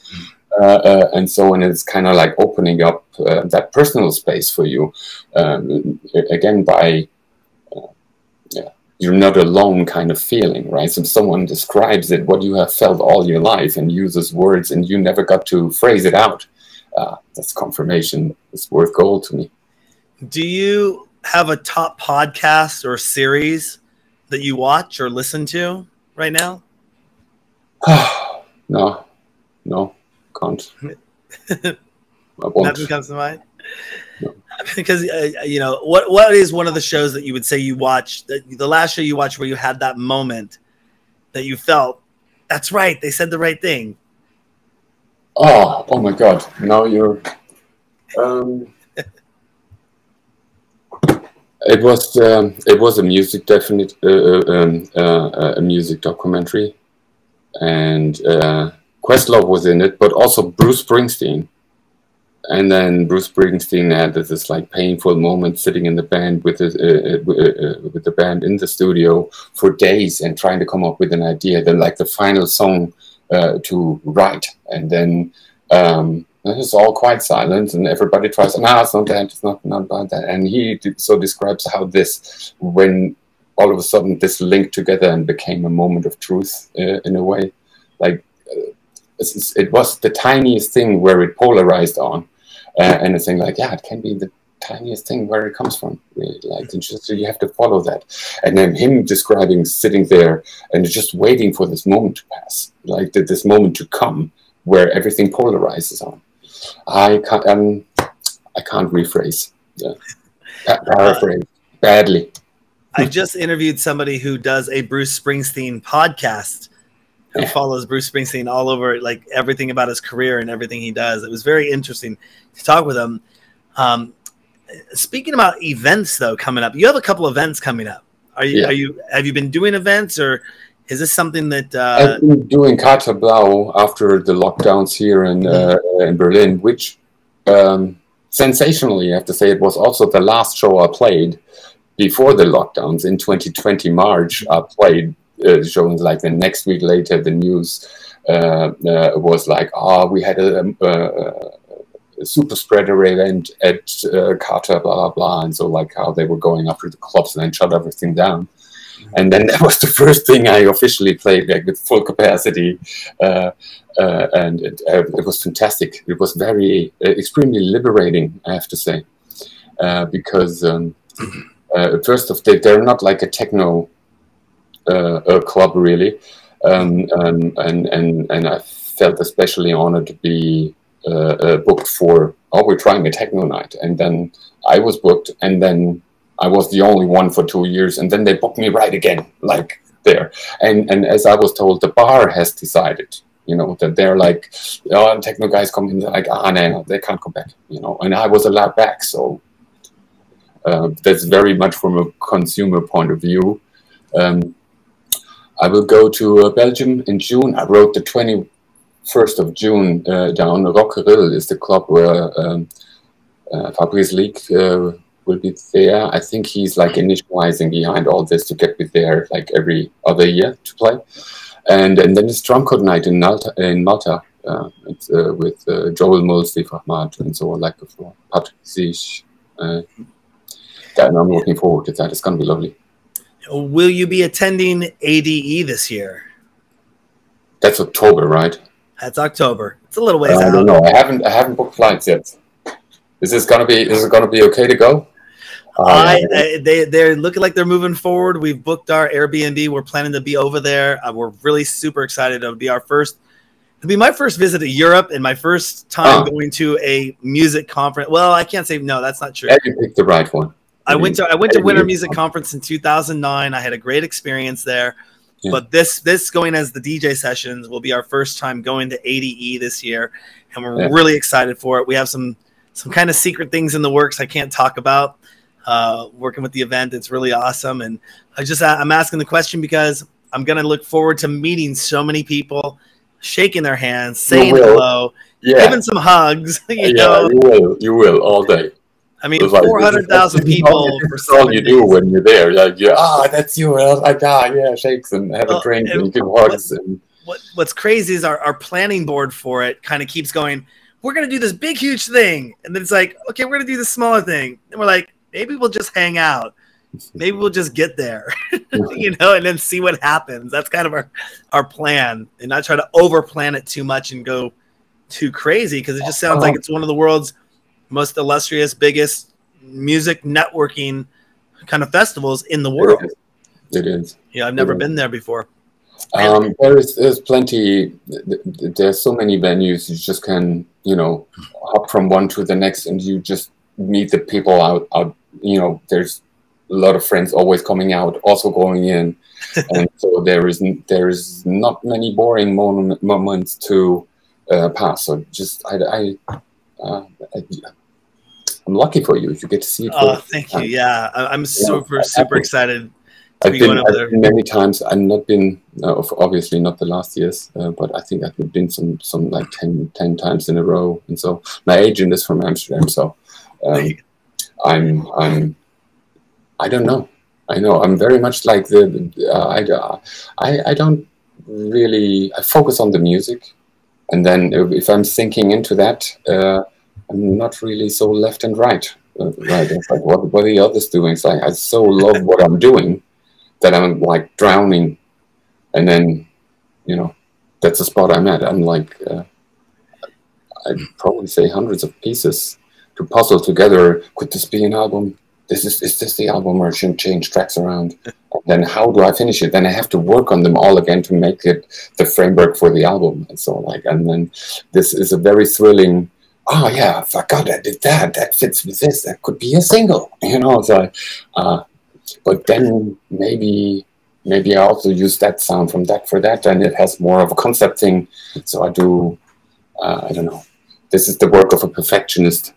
Uh, uh, and so when it's kind of like opening up uh, that personal space for you, um, again, by you're not alone kind of feeling, right? So someone describes it, what you have felt all your life, and uses words, and you never got to phrase it out. Uh, that's confirmation. It's worth gold to me. Do you have a top podcast or series that you watch or listen to right now? no, no, can't. Nothing comes to mind. because uh, you know what what is one of the shows that you would say you watched the, the last show you watched where you had that moment that you felt that's right they said the right thing. Oh oh my god. Now you're um it was um, it was a music definite uh, uh um, uh, a music documentary. And uh, questlove was in it but also bruce springsteen and then Bruce Springsteen had this like painful moment sitting in the band with the, uh, uh, uh, with the band in the studio for days and trying to come up with an idea. Then like the final song uh, to write, and then um, it's all quite silent, and everybody tries. No, it's not that. It's not not about that. And he so describes how this when all of a sudden this linked together and became a moment of truth uh, in a way, like. Uh, it was the tiniest thing where it polarized on, uh, and it's saying like, yeah, it can be the tiniest thing where it comes from. Really. Like, just so you have to follow that. And then him describing sitting there and just waiting for this moment to pass, like this moment to come, where everything polarizes on. I can't, um, I can't rephrase. Yeah. paraphrase badly. I just interviewed somebody who does a Bruce Springsteen podcast who follows Bruce Springsteen all over, like everything about his career and everything he does. It was very interesting to talk with him. Um, speaking about events, though, coming up, you have a couple events coming up. Are you? Yeah. Are you? Have you been doing events, or is this something that uh, I've been doing Kater Blau after the lockdowns here in uh, in Berlin, which um, sensationally, I have to say, it was also the last show I played before the lockdowns in 2020 March. I played uh, showing like the next week later, the news uh, uh, was like, oh, we had a, a, a super spreader event at uh, Kater, blah blah blah, and so like how they were going after the clubs and then shut everything down. And then that was the first thing I officially played like with full capacity, uh, uh, and it, uh, it, was fantastic. It was very uh, extremely liberating, I have to say, uh, because um, uh, first of they, they're not like a techno club really, um, um, and and and I felt especially honored to be booked for. Oh, we're trying a techno night, and then I was booked, and then I was the only one for two years, and then they booked me right again, like there. And and as I was told, the bar has decided, you know, that they're like, oh, techno guys come in, like, ah, no, they can't come back, you know. And I was allowed back, so uh, that's very much from a consumer point of view. Um, I will go to uh, Belgium in June. I wrote the 21st of June uh, down. Rockeril is the club where um, uh, Fabrice will be there. I think he's like initializing behind all this to get me there like every other year to play. And and then it's drum night in Malta. In Malta. Uh, uh, with uh, Joel Mull, Steve Rachmad, and so on like before. Patrick Zich. Uh, and I'm looking forward to that. It's going to be lovely. Will you be attending ADE this year? That's October, right? That's October. It's a little ways I out. don't know. I haven't I haven't booked flights yet. Is this gonna be is it gonna be okay to go? Uh, I, I, they they're looking like they're moving forward. We've booked our Airbnb. We're planning to be over there. Uh, we're really super excited. It'll be our first. It'll be my first visit to Europe and my first time going to a music conference. Well, I can't say no. That's not true. You picked the right one. I went to I went to Winter Music Conference in 2009. I had a great experience there. Yeah. But this this going as the DJ sessions will be our first time going to ADE this year, and we're yeah. really excited for it. We have some some kind of secret things in the works I can't talk about uh, working with the event. It's really awesome, and I just I'm asking the question because I'm gonna look forward to meeting so many people, shaking their hands, saying hello, yeah. giving some hugs. You yeah, know? you will, you will all day. I mean, four hundred thousand people. That's all you days. do when you're there. Like, yeah, ah, that's you. And I was like, ah, yeah, shakes and have well, a drink and, and give hugs. What, and what, what's crazy is our, our planning board for it kind of keeps going. We're gonna do this big, huge thing, and then it's like, okay, we're gonna do the smaller thing, and we're like, maybe we'll just hang out. Maybe we'll just get there, you know, and then see what happens. That's kind of our our plan, and not try to over plan it too much and go too crazy because it just sounds like uh-huh. it's one of the world's most illustrious, biggest music networking kind of festivals in the world. It is. It is. Yeah, I've never been there before. Um, there's there's plenty. There's so many venues. You just can you know hop from one to the next, and you just meet the people out out you know, there's a lot of friends always coming out, also going in, and so there is there is not many boring moment, moments to uh, pass. So just I, I, uh, I am lucky for you if you get to see it. Oh, thank you. Yeah, I, am super know, super excited. I've been, I've been, many times. I've not been, uh, obviously not the last years, uh, but I think I've been some, some like 10, 10 times in a row. And so my agent is from Amsterdam, so um, I'm I'm I don't know. I know I'm very much like the, the uh, I, I I don't really I focus on the music, and then if I'm sinking into that, uh, I'm not really so left and right. Uh, right, it's like what what are the others doing? It's like I so love what I'm doing that I'm like drowning, and then you know that's the spot I'm at. I'm like uh, I'd probably say hundreds of pieces to puzzle together could this be an album this is is this the album or should change tracks around? then how do I finish it? Then I have to work on them all again to make it the framework for the album and so like. And then this is a very thrilling. Oh yeah, I forgot I did that. That fits with this. That could be a single, you know. So, uh, but then maybe maybe I also use that sound from that for that, and it has more of a concept thing. So I do. Uh, I don't know. This is the work of a perfectionist.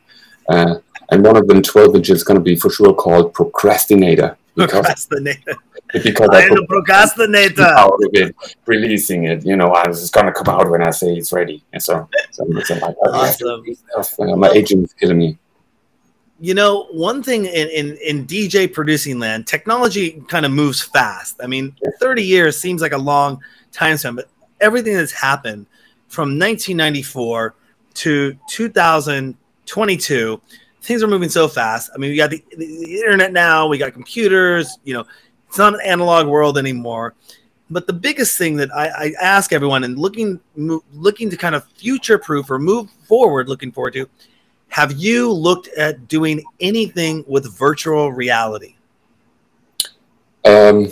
Uh, and one of them 12 inches is going to be for sure called procrastinator procrastinator. because I, I procrastinator. out of it, releasing it you know I was going to come out when I say it's ready. And so, so, so like, awesome. my agent is killing me. You know one thing in, in in dj producing land technology kind of moves fast. I mean 30 years seems like a long time span but everything that's happened from 1994 to 2022 things are moving so fast. I mean, we got the, the, internet now, we got computers, you know, it's not an analog world anymore. But the biggest thing that I, I ask everyone and looking looking to kind of future proof or move forward, looking forward to, have you looked at doing anything with virtual reality? Um,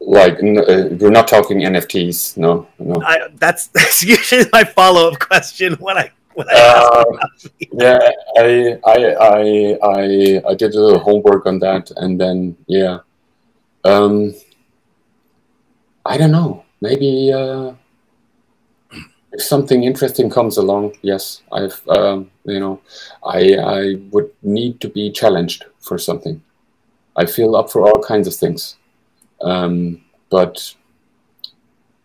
like uh, we're not talking NFTs, no, no. I, that's that's usually my follow up question when I uh, yeah, I, I, I, I, I did a little homework on that, and then yeah, um, I don't know. Maybe uh, if something interesting comes along, yes, I've, um, you know, I, I would need to be challenged for something. I feel up for all kinds of things, um, but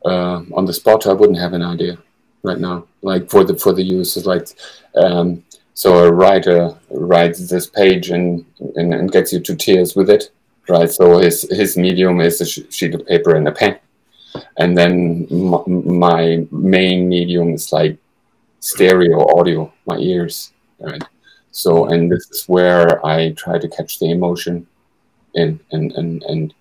uh, on the spot, I wouldn't have an idea right now, like for the for the users. Like, um, so a writer writes this page and, and, and gets you to tears with it, right? So his his medium is a sheet of paper and a pen, and then my main medium is like stereo audio, my ears, right? So, and this is where I try to catch the emotion in, and and and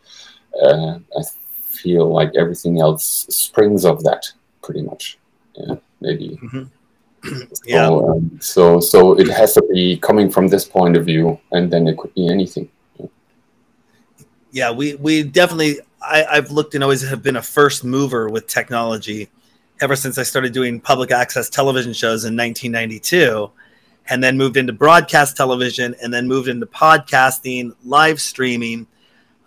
uh, I feel like everything else springs of that pretty much yeah, maybe. Mm-hmm. yeah. So, um, so, so it has to be coming from this point of view, and then it could be anything. Yeah, yeah we we definitely. I, I've looked and always have been a first mover with technology ever since I started doing public access television shows in 1992 and then moved into broadcast television and then moved into podcasting, live streaming,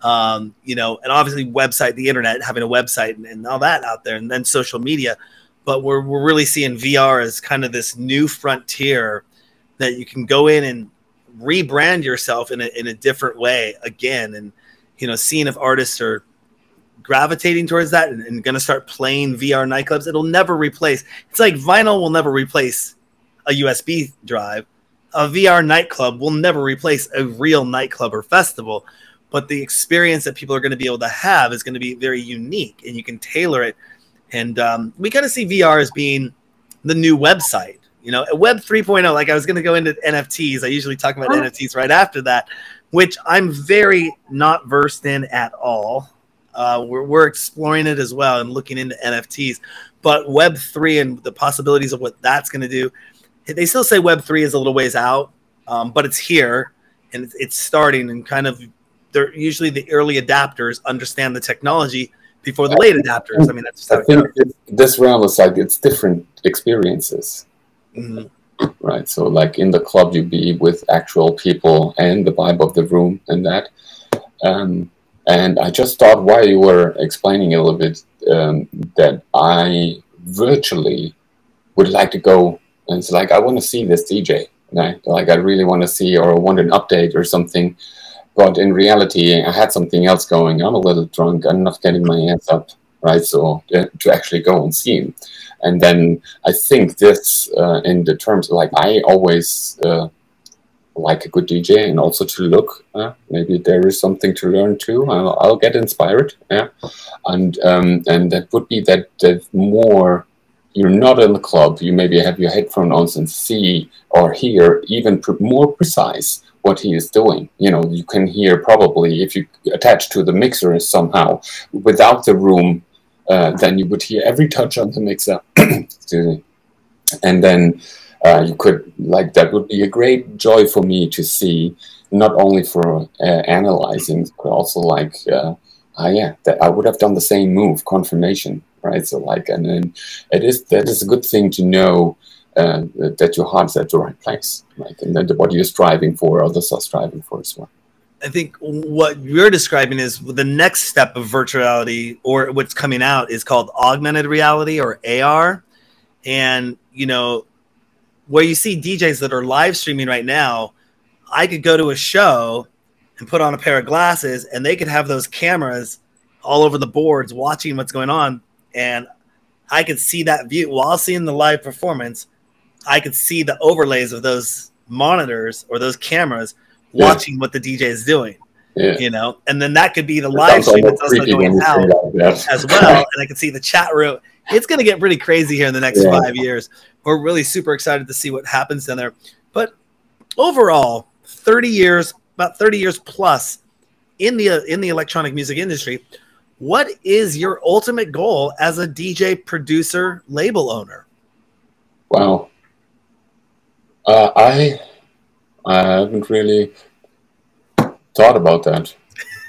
um, you know, and obviously website, the internet, having a website and, and all that out there, and then social media but we're, we're really seeing VR as kind of this new frontier that you can go in and rebrand yourself in a, in a different way again. And you know seeing if artists are gravitating towards that and, and going to start playing VR nightclubs. It'll never replace it's like vinyl will never replace a USB drive. A VR nightclub will never replace a real nightclub or festival but the experience that people are going to be able to have is going to be very unique and you can tailor it and um, we kind of see VR as being the new website. You know, Web 3.0. Like I was going to go into NFTs. I usually talk about oh. NFTs right after that, which I'm very not versed in at all. Uh, we're, we're exploring it as well and looking into NFTs. But Web 3 and the possibilities of what that's going to do, they still say Web 3 is a little ways out, um, but it's here and it's, it's starting and kind of they're usually the early adapters understand the technology before the late adapters. I mean, that's I think this realm is like it's different experiences, mm-hmm. right? So, like in the club, you be with actual people and the vibe of the room and that. Um, and I just thought while you were explaining a little bit um, that I virtually would like to go and it's like I want to see this DJ, right? Like I really want to see or want an update or something but in reality, I had something else going. I'm a little drunk. I'm not getting my hands up, right? So uh, to actually go and see him. And then I think this, uh, in the terms like I always uh, like a good DJ and also to look. Uh, maybe there is something to learn too. I'll, I'll get inspired. Yeah, and um, and that would be that that more. You're not in the club. You maybe have your headphones on and see or hear even more precise what he is doing. You know, you can hear probably if you attach to the mixer somehow without the room, uh, then you would hear every touch on the mixer. and then uh, you could like that would be a great joy for me to see, not only for uh, analyzing, but also like, uh, ah, yeah, that I would have done the same move, confirmation, right? So like, and then it is that is a good thing to know uh, that your heart's at the right place, like, and then what you're striving for, others are striving for as well. I think what you're describing is the next step of virtuality, or what's coming out, is called augmented reality or AR. And you know, where you see DJs that are live streaming right now, I could go to a show and put on a pair of glasses, and they could have those cameras all over the boards watching what's going on, and I could see that view while seeing the live performance. I could see the overlays of those monitors or those cameras watching what the DJ is doing. Yeah. You know, and then that could be the live stream that's also going out as well. and I can see the chat room. It's going to get pretty crazy here in the next yeah. five years. We're really super excited to see what happens down there. But overall, 30 years, about 30 years plus in the in the electronic music industry, what is your ultimate goal as a DJ producer label owner? Wow. Uh, I I haven't really thought about that.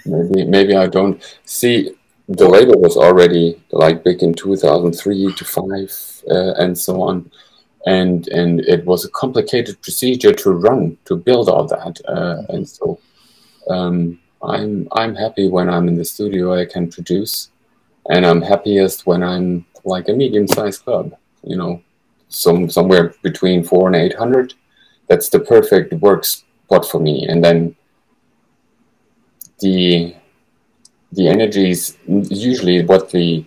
Maybe maybe I don't see the label was already like big in 2003 to 5 uh, and so on and and it was a complicated procedure to run to build all that uh, and so um, I'm I'm happy when I'm in the studio I can produce and I'm happiest when I'm like a medium-sized club you know some somewhere between 4 and 800 that's the perfect work spot for me and then the the energy is usually what the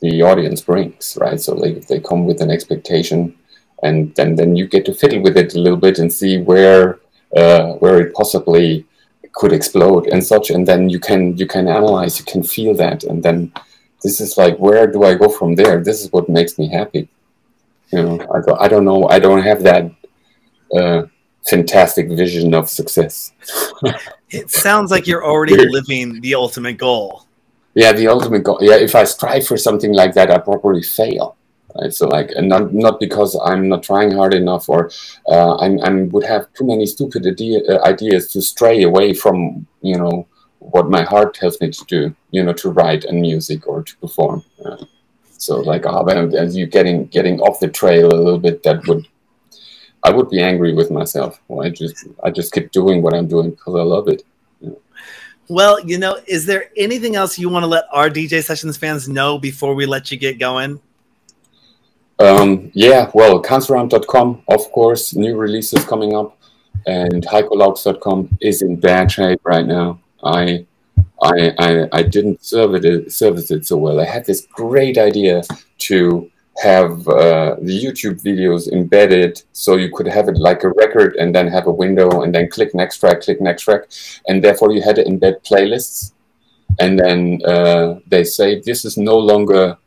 the audience brings right? So like if they come with an expectation and then then you get to fiddle with it a little bit and see where uh, where it possibly could explode and such and then you can you can analyze you can feel that and then this is like where do i go from there this is what makes me happy you know i, go, I don't know i don't have that uh, fantastic vision of success. it sounds like you're already living the ultimate goal. Yeah, the ultimate goal. Yeah, if I strive for something like that, I probably fail. Right? So like, and not not because I'm not trying hard enough, or uh, I'm I would have too many stupid idea, uh, ideas to stray away from you know what my heart tells me to do. You know, to write and music or to perform. Uh, so like, oh, as you getting getting off the trail a little bit, that would I would be angry with myself. Well, I just I just keep doing what I'm doing because I love it. Well, you know, is there anything else you want to let our DJ Sessions fans know before we let you get going? Um, yeah, well, kanzleramt.com, of course, new releases coming up, and heikolaux.com is in bad shape right now. I I, I, I didn't service it, service it so well. I had this great idea to have uh, the YouTube videos embedded so you could have it like a record and then have a window and then click next track, click next track. And therefore you had to embed playlists. And then uh, they say this is no longer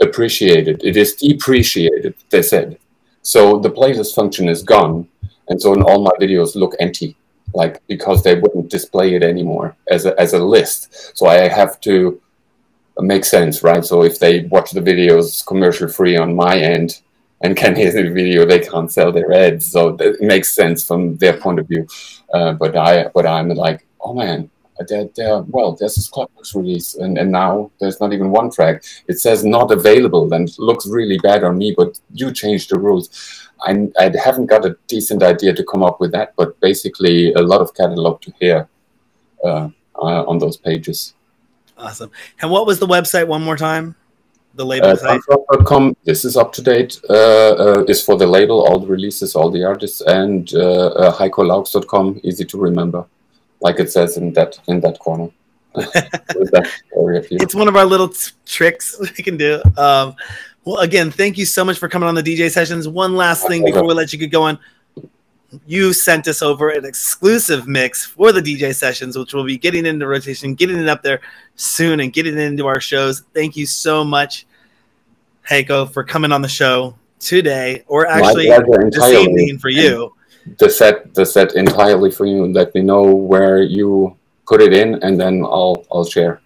appreciated. It is depreciated, they said. So the playlist function is gone. And so all my videos look empty, like because they wouldn't display it anymore as a, as a list. So I have to make sense, right? So if they watch the videos commercial free on my end and can hear the video, they can't sell their ads. So it makes sense from their point of view. Uh, but I, but I'm like, oh man, they're, they're, well, there's this Clubhouse release, and, and now there's not even one track. It says not available, and looks really bad on me. But you changed the rules. I, I haven't got a decent idea to come up with that, but basically a lot of catalog to hear uh, uh, on those pages. Awesome. And what was the website one more time? The label uh, site? This is up to date. Uh, uh, is for the label, all the releases, all the artists, and uh, uh, heikolaux.com, easy to remember, like it says in that in that corner. it's one of our little t- tricks we can do. Um, well, again, thank you so much for coming on the DJ sessions. One last thing before we let you get going you sent us over an exclusive mix for the DJ sessions, which we'll be getting into rotation, getting it up there soon, and getting it into our shows. Thank you so much, Heiko, for coming on the show today, or actually this evening for you. The set, the set entirely for you. Let me know where you put it in, and then I'll I'll share.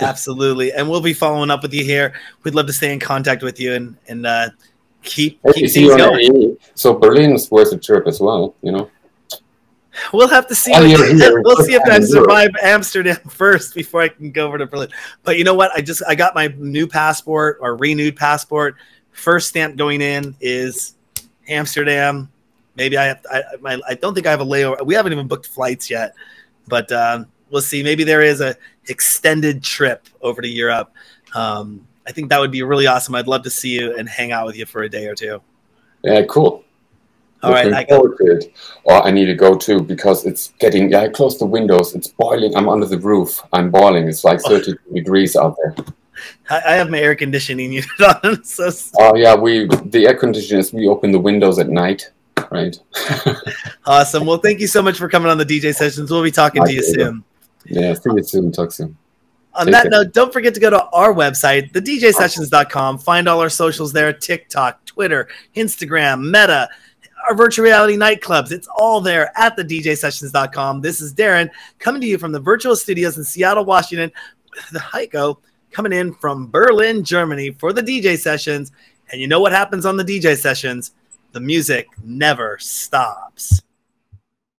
Absolutely, and we'll be following up with you here. We'd love to stay in contact with you and and uh, keep, keep things going. So Berlin's worth a trip as well, you know. We'll have to see. We'll see if I survive Amsterdam first before I can go over to Berlin. But you know what? I just I got my new passport or renewed passport. First stamp going in is Amsterdam. Maybe I have. I, my, I don't think I have a layover. We haven't even booked flights yet, but um, we'll see. Maybe there is a extended trip over to Europe. Um, I think that would be really awesome. I'd love to see you and hang out with you for a day or two. Yeah, cool. All right, I go. It. Oh, I need to go too because it's getting. Yeah, I closed the windows. It's boiling. I'm under the roof. I'm boiling. It's like 30 oh. degrees out there. I have my air conditioning unit on. So. Oh yeah, we the air conditioners. We open the windows at night, right? awesome. Well, thank you so much for coming on the DJ sessions. We'll be talking to you soon. Yeah, see you soon. Talk soon. On Take that care. note, don't forget to go to our website, thedjsessions.com. Find all our socials there TikTok, Twitter, Instagram, Meta, our virtual reality nightclubs. It's all there at thedjsessions.com. This is Darren coming to you from the virtual studios in Seattle, Washington, the Heiko coming in from Berlin, Germany for the DJ sessions. And you know what happens on the DJ sessions? The music never stops.